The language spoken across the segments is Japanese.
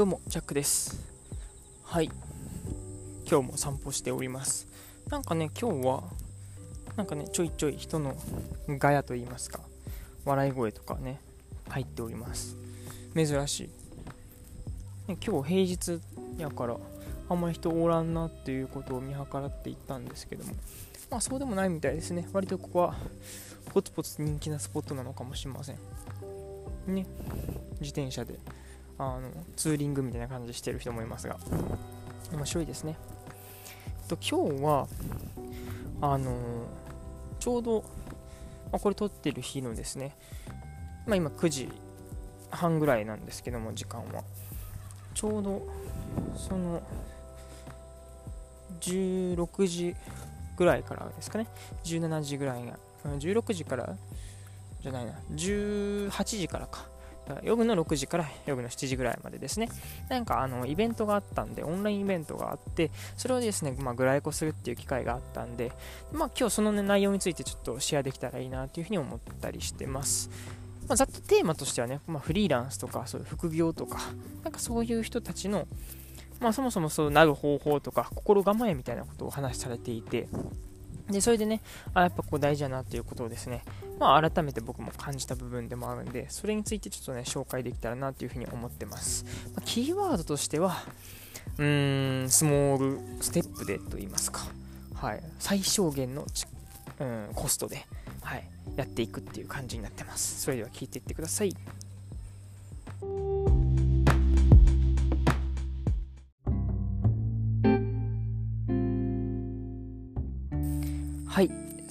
どうも、ジャックです。はい。今日も散歩しております。なんかね、今日は、なんかね、ちょいちょい人のガヤと言いますか、笑い声とかね、入っております。珍しい。ね、今日平日やから、あんまり人おらんなっていうことを見計らって行ったんですけども、まあそうでもないみたいですね。割とここは、ポツポツ人気なスポットなのかもしれません。ね、自転車であのツーリングみたいな感じしてる人もいますが。面白いですね。と今日はあのちょうど、まあ、これ撮ってる日のですね、まあ、今9時半ぐらいなんですけども時間は。ちょうどその16時ぐらいからですかね。17時ぐらいが16時からじゃないな。18時からか。夜の6時から夜の7時ぐらいまでですね、なんかあのイベントがあったんで、オンラインイベントがあって、それをですね、まあ、グライコするっていう機会があったんで、まあ、今日その、ね、内容についてちょっとシェアできたらいいなというふうに思ったりしてます。まあ、ざっとテーマとしてはね、まあ、フリーランスとか、そういう副業とか、なんかそういう人たちの、まあ、そもそもそうなる方法とか、心構えみたいなことをお話しされていて、で、それでね、あやっぱこう大事だなっていうことをですね、まあ改めて僕も感じた部分でもあるんで、それについてちょっとね、紹介できたらなっていうふうに思ってます。まあ、キーワードとしては、うーん、スモールステップでと言いますか、はい、最小限のち、うん、コストで、はい、やっていくっていう感じになってます。それでは聞いていってください。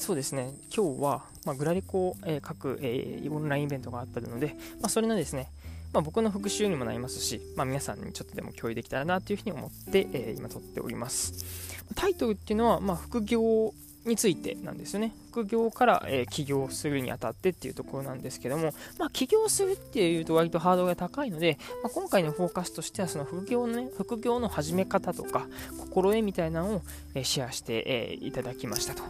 そうですね、今日は、まあ、グラリコを、えー、各、えー、オンラインイベントがあったので、まあ、それのですね、まあ、僕の復習にもなりますし、まあ、皆さんにちょっとでも共有できたらなというふうに思って、えー、今撮っております。タイトルっていうのは、まあ、副業についてなんですよね。副業から、えー、起業するにあたってっていうところなんですけども、まあ、起業するっていうと割とハードルが高いので、まあ、今回のフォーカスとしてはその副業のね、副業の始め方とか、心得みたいなのを、えー、シェアして、えー、いただきましたと。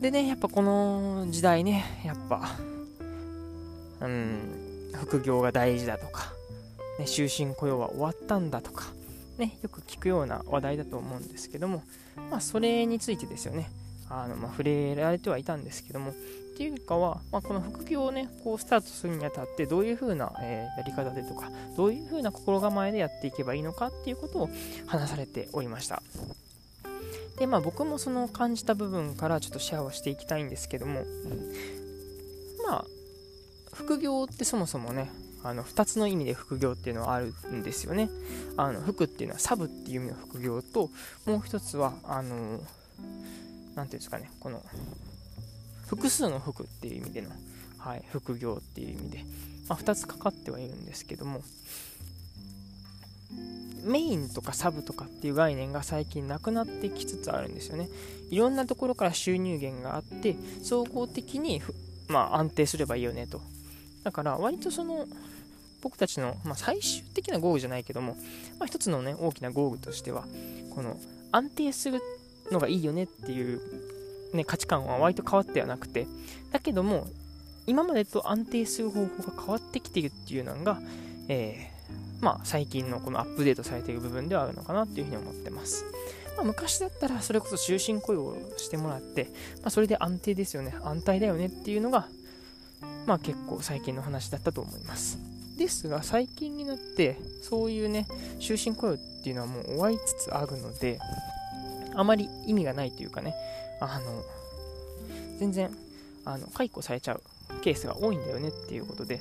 でね、やっぱこの時代ね、やっぱ、うん、副業が大事だとか、ね、終身雇用は終わったんだとか、ね、よく聞くような話題だと思うんですけども、まあ、それについてですよね、あのまあ、触れられてはいたんですけども、っていうかは、まあ、この副業をね、こうスタートするにあたって、どういう風な、えー、やり方でとか、どういう風な心構えでやっていけばいいのかっていうことを話されておりました。でまあ僕もその感じた部分からちょっとシェアをしていきたいんですけども、まあ副業ってそもそもねあの2つの意味で副業っていうのはあるんですよね。あの副っていうのはサブっていう意味の副業ともう一つはあの何ていうんですかねこの複数の服っていう意味での、はい、副業っていう意味で、まあ、2つかかってはいるんですけども。メインとかサブとかっていう概念が最近なくなってきつつあるんですよね。いろんなところから収入源があって、総合的に、まあ、安定すればいいよねと。だから割とその僕たちの、まあ、最終的なゴールじゃないけども、まあ、一つのね大きなゴールとしてはこの安定するのがいいよねっていう、ね、価値観は割と変わってはなくてだけども今までと安定する方法が変わってきているっていうのが、えー、まあ、最近のこのアップデートされている部分ではあるのかなっていうふうに思ってます。まあ、昔だったらそれこそ終身雇用をしてもらって、まあ、それで安定ですよね安泰だよねっていうのが、まあ、結構最近の話だったと思いますですが最近になってそういうね終身雇用っていうのはもう終わりつつあるのであまり意味がないというかねあの全然あの解雇されちゃうケースが多いんだよねっていうことで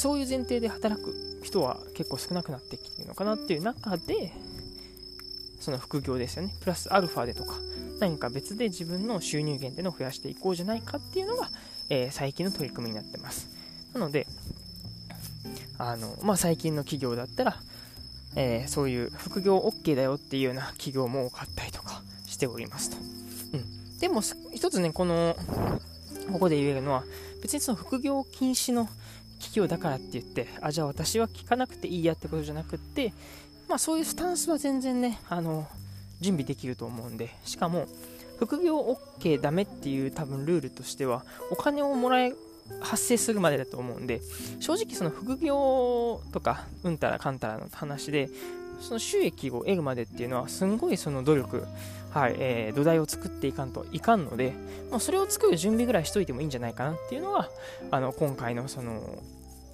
そういう前提で働く人は結構少なくなってきているのかなっていう中でその副業ですよね。プラスアルファでとか、何か別で自分の収入源っていうの増やしていこうじゃないかっていうのが、えー、最近の取り組みになってます。なので、あの、まあ、最近の企業だったら、えー、そういう副業 OK だよっていうような企業も多かったりとかしておりますと。うん。でも、一つね、この、ここで言えるのは、別にその副業禁止の企業だからって言って、あ、じゃあ私は聞かなくていいやってことじゃなくって、まあそういうスタンスは全然ね、あの、準備できると思うんで、しかも、副業 OK ダメっていう多分ルールとしては、お金をもらえ発生するまでだと思うんで正直その副業とかうんたらかんたらの話でその収益を得るまでっていうのはすんごいその努力、はいえー、土台を作っていかんといかんので、まあ、それを作る準備ぐらいしといてもいいんじゃないかなっていうのがあの今回のその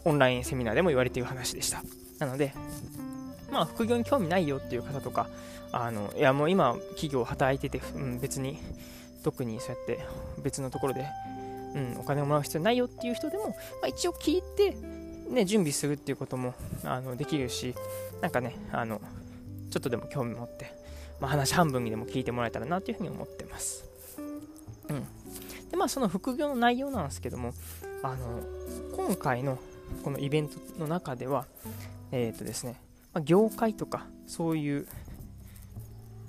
オンラインセミナーでも言われている話でした。なのでまあ副業に興味ないよっていう方とかあのいやもう今企業働いてて、うん、別に特にそうやって別のところで、うん、お金をもらう必要ないよっていう人でも、まあ、一応聞いて、ね、準備するっていうこともあのできるしなんかねあのちょっとでも興味持って、まあ、話半分にでも聞いてもらえたらなというふうに思ってます。うん、でまあその副業の内容なんですけどもあの今回のこのイベントの中ではえっ、ー、とですね、まあ、業界とかそういう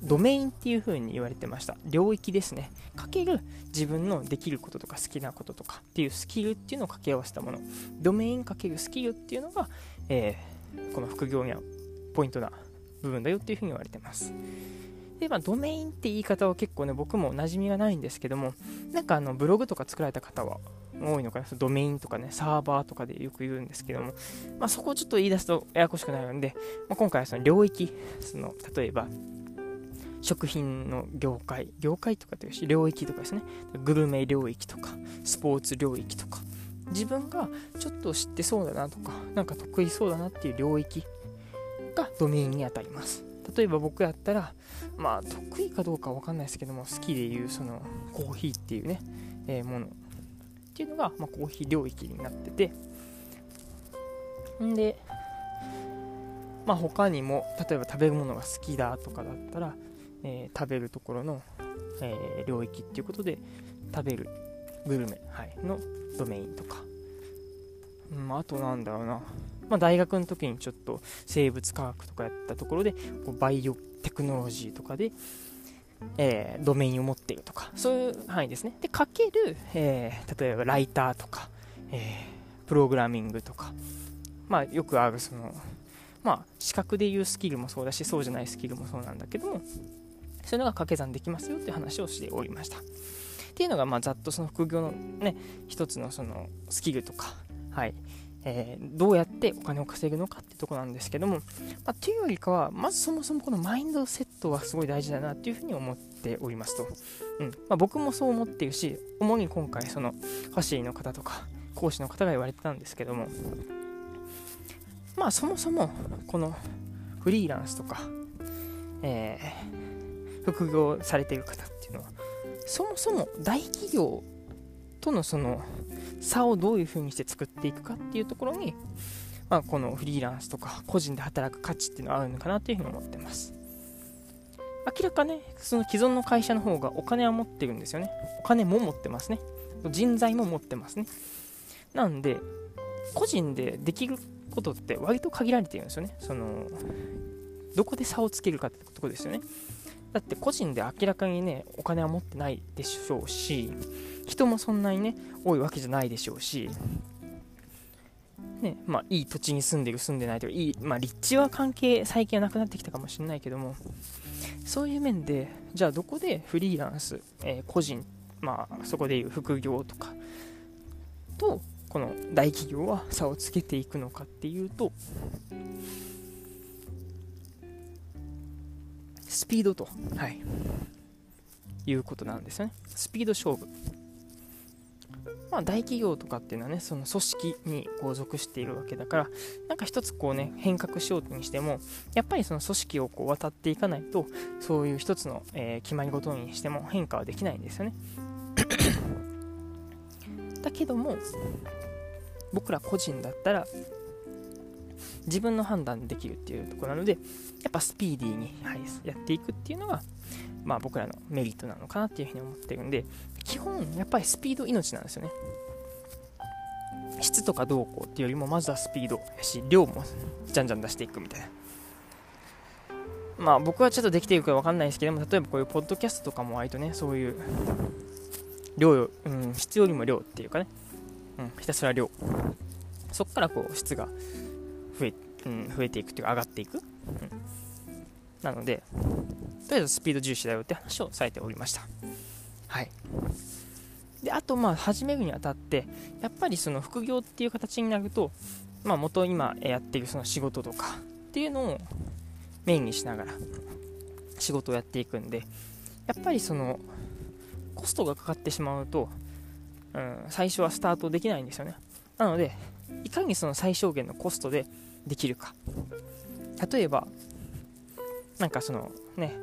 ドメインっていう風に言われてました。領域ですね。かける自分のできることとか好きなこととかっていうスキルっていうのを掛け合わせたもの。ドメインかけるスキルっていうのが、えー、この副業にはポイントな部分だよっていう風に言われてます。で、まあ、ドメインって言い方は結構ね、僕も馴染みがないんですけども、なんかあの、ブログとか作られた方は多いのかな、ドメインとかね、サーバーとかでよく言うんですけども、まあ、そこをちょっと言い出すとややこしくなるんで、まあ、今回はその領域、その、例えば、食品の業界、業界とかというし、領域とかですね、グルメ領域とか、スポーツ領域とか、自分がちょっと知ってそうだなとか、なんか得意そうだなっていう領域がドメインにあたります。例えば僕やったら、まあ得意かどうかわかんないですけども、好きでいうそのコーヒーっていうね、えー、ものっていうのが、まあ、コーヒー領域になってて、んで、まあ、他にも例えば食べるものが好きだとかだったらえー、食べるところの、えー、領域っていうことで食べるグルメ、はい、のドメインとか、うん、あとなんだろうな、まあ、大学の時にちょっと生物科学とかやったところでこうバイオテクノロジーとかで、えー、ドメインを持っているとか。そういう範囲ですね。でかける、え、例えばライターとか、え、プログラミングとか。まあよくあるそのまあ資格でいうスキルもそうだしそうじゃないスキルもそうなんだけども。そういうのが掛け算できますよっていう話をしておりました。っていうのが、まあ、ざっとその副業のね、一つのそのスキルとか、はい、えー、どうやってお金を稼ぐのかってとこなんですけども、まあ、というよりかは、まずそもそもこのマインドセットはすごい大事だなっていうふうに思っておりますと。うんまあ、僕もそう思っているし、主に今回、そのファシリの方とか、講師の方が言われてたんですけども、まあそもそもこのフリーランスとか、えー副業されている方っていうのはそもそも大企業とのその差をどういうふうにして作っていくかっていうところに、まあ、このフリーランスとか個人で働く価値っていうのはあるのかなというふうに思ってます。明らかねその既存の会社の方がお金は持ってるんですよね。お金も持ってますね。人材も持ってますね。なんで個人でできることって割と限られてるんですよね。そのどこで差をつけるかってとこですよね。だって個人で明らかにね、お金は持ってないでしょうし、人もそんなにね、多いわけじゃないでしょうし、ね、まあ、いい土地に住んでる、住んでないとか、いい、まあ、立地は関係、最近はなくなってきたかもしれないけども、そういう面で、じゃあどこでフリーランス、えー、個人、まあ、そこでいう副業とか、と、この大企業は差をつけていくのかっていうと、スピードと、はい、いうことなんですよね。スピード勝負。まあ、大企業とかっていうのはね、その組織にこう属しているわけだから、なんか一つこうね、変革しようにしても、やっぱりその組織をこう渡っていかないと、そういう一つの、えー、決まり事にしても変化はできないんですよね。だけども、僕ら個人だったら、自分の判断できるっていうところなので、やっぱスピーディーに、はい、やっていくっていうのが、まあ、僕らのメリットなのかなっていうふうに思ってるんで、基本、やっぱりスピード命なんですよね。質とかどうこうっていうよりも、まずはスピードやし、量もじゃんじゃん出していくみたいな。まあ僕はちょっとできているかわかんないですけども、例えばこういうポッドキャストとかも割とね、そういう、量よ、うん、質よりも量っていうかね、うん、ひたすら量。そこからこう質が増え,、うん、増えていくっていうか上がっていく、うん、なのでとりあえずスピード重視だよって話をされておりました。はい。であとまあ始めるにあたってやっぱりその副業っていう形になるとまあ元今やっているその仕事とかっていうのをメインにしながら仕事をやっていくんでやっぱりそのコストがかかってしまうと、うん、最初はスタートできないんですよね。なのでいかにその最小限のコストでできるか。例えばなんかそのね。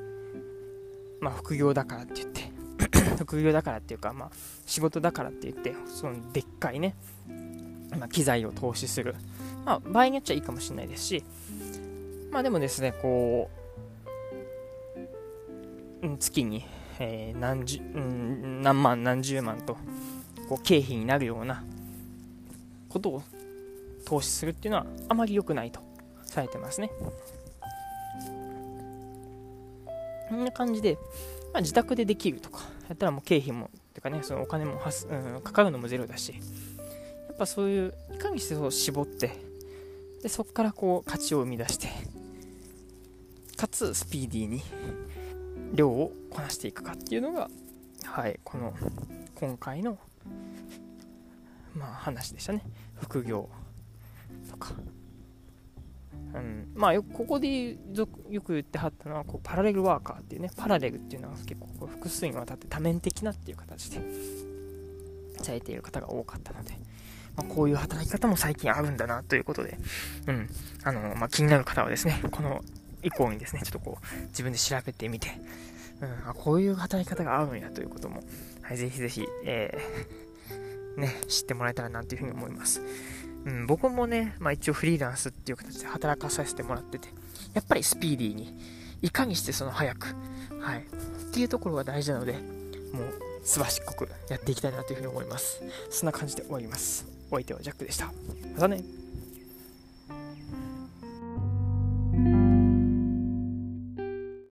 まあ副業だからって言って。副業だからっていうかまあ仕事だからって言ってそのでっかいね、まあ、機材を投資する。まあ場合によっちゃいいかもしれないですし。まあでもですねこう月に、えー、何十、何万何十万とこう経費になるようなことを投資するっていうのはあまり良くないとされてますね。こんな感じで、まあ、自宅でできるとか、やったらもう経費も、てかね、そのお金もはす、うん、かかるのもゼロだし、やっぱそういう、いかにしてそう絞って、で、そこからこう価値を生み出して、かつスピーディーに量をこなしていくかっていうのが、はい、この今回の、まあ話でしたね。副業とか、うん、まあよここでよく言ってはったのはこうパラレルワーカーっていうねパラレルっていうのは結構こう複数にわたって多面的なっていう形でされている方が多かったので、まあ、こういう働き方も最近あるんだなということで、うん。あのまあ、気になる方はですねこの以降にですねちょっとこう自分で調べてみて、うん、あこういう働き方があるんやということも、はい、ぜひぜひ、えー、ね、知ってもらえたらなというふうに思います。うん、僕もね、まあ一応フリーランスっていう形で働かさせてもらってて、やっぱりスピーディーに、いかにしてその早く、はい、っていうところが大事なので、もう、すばしっこくやっていきたいなというふうに思います。そんな感じで終わります。お相手はジャックでした。またね。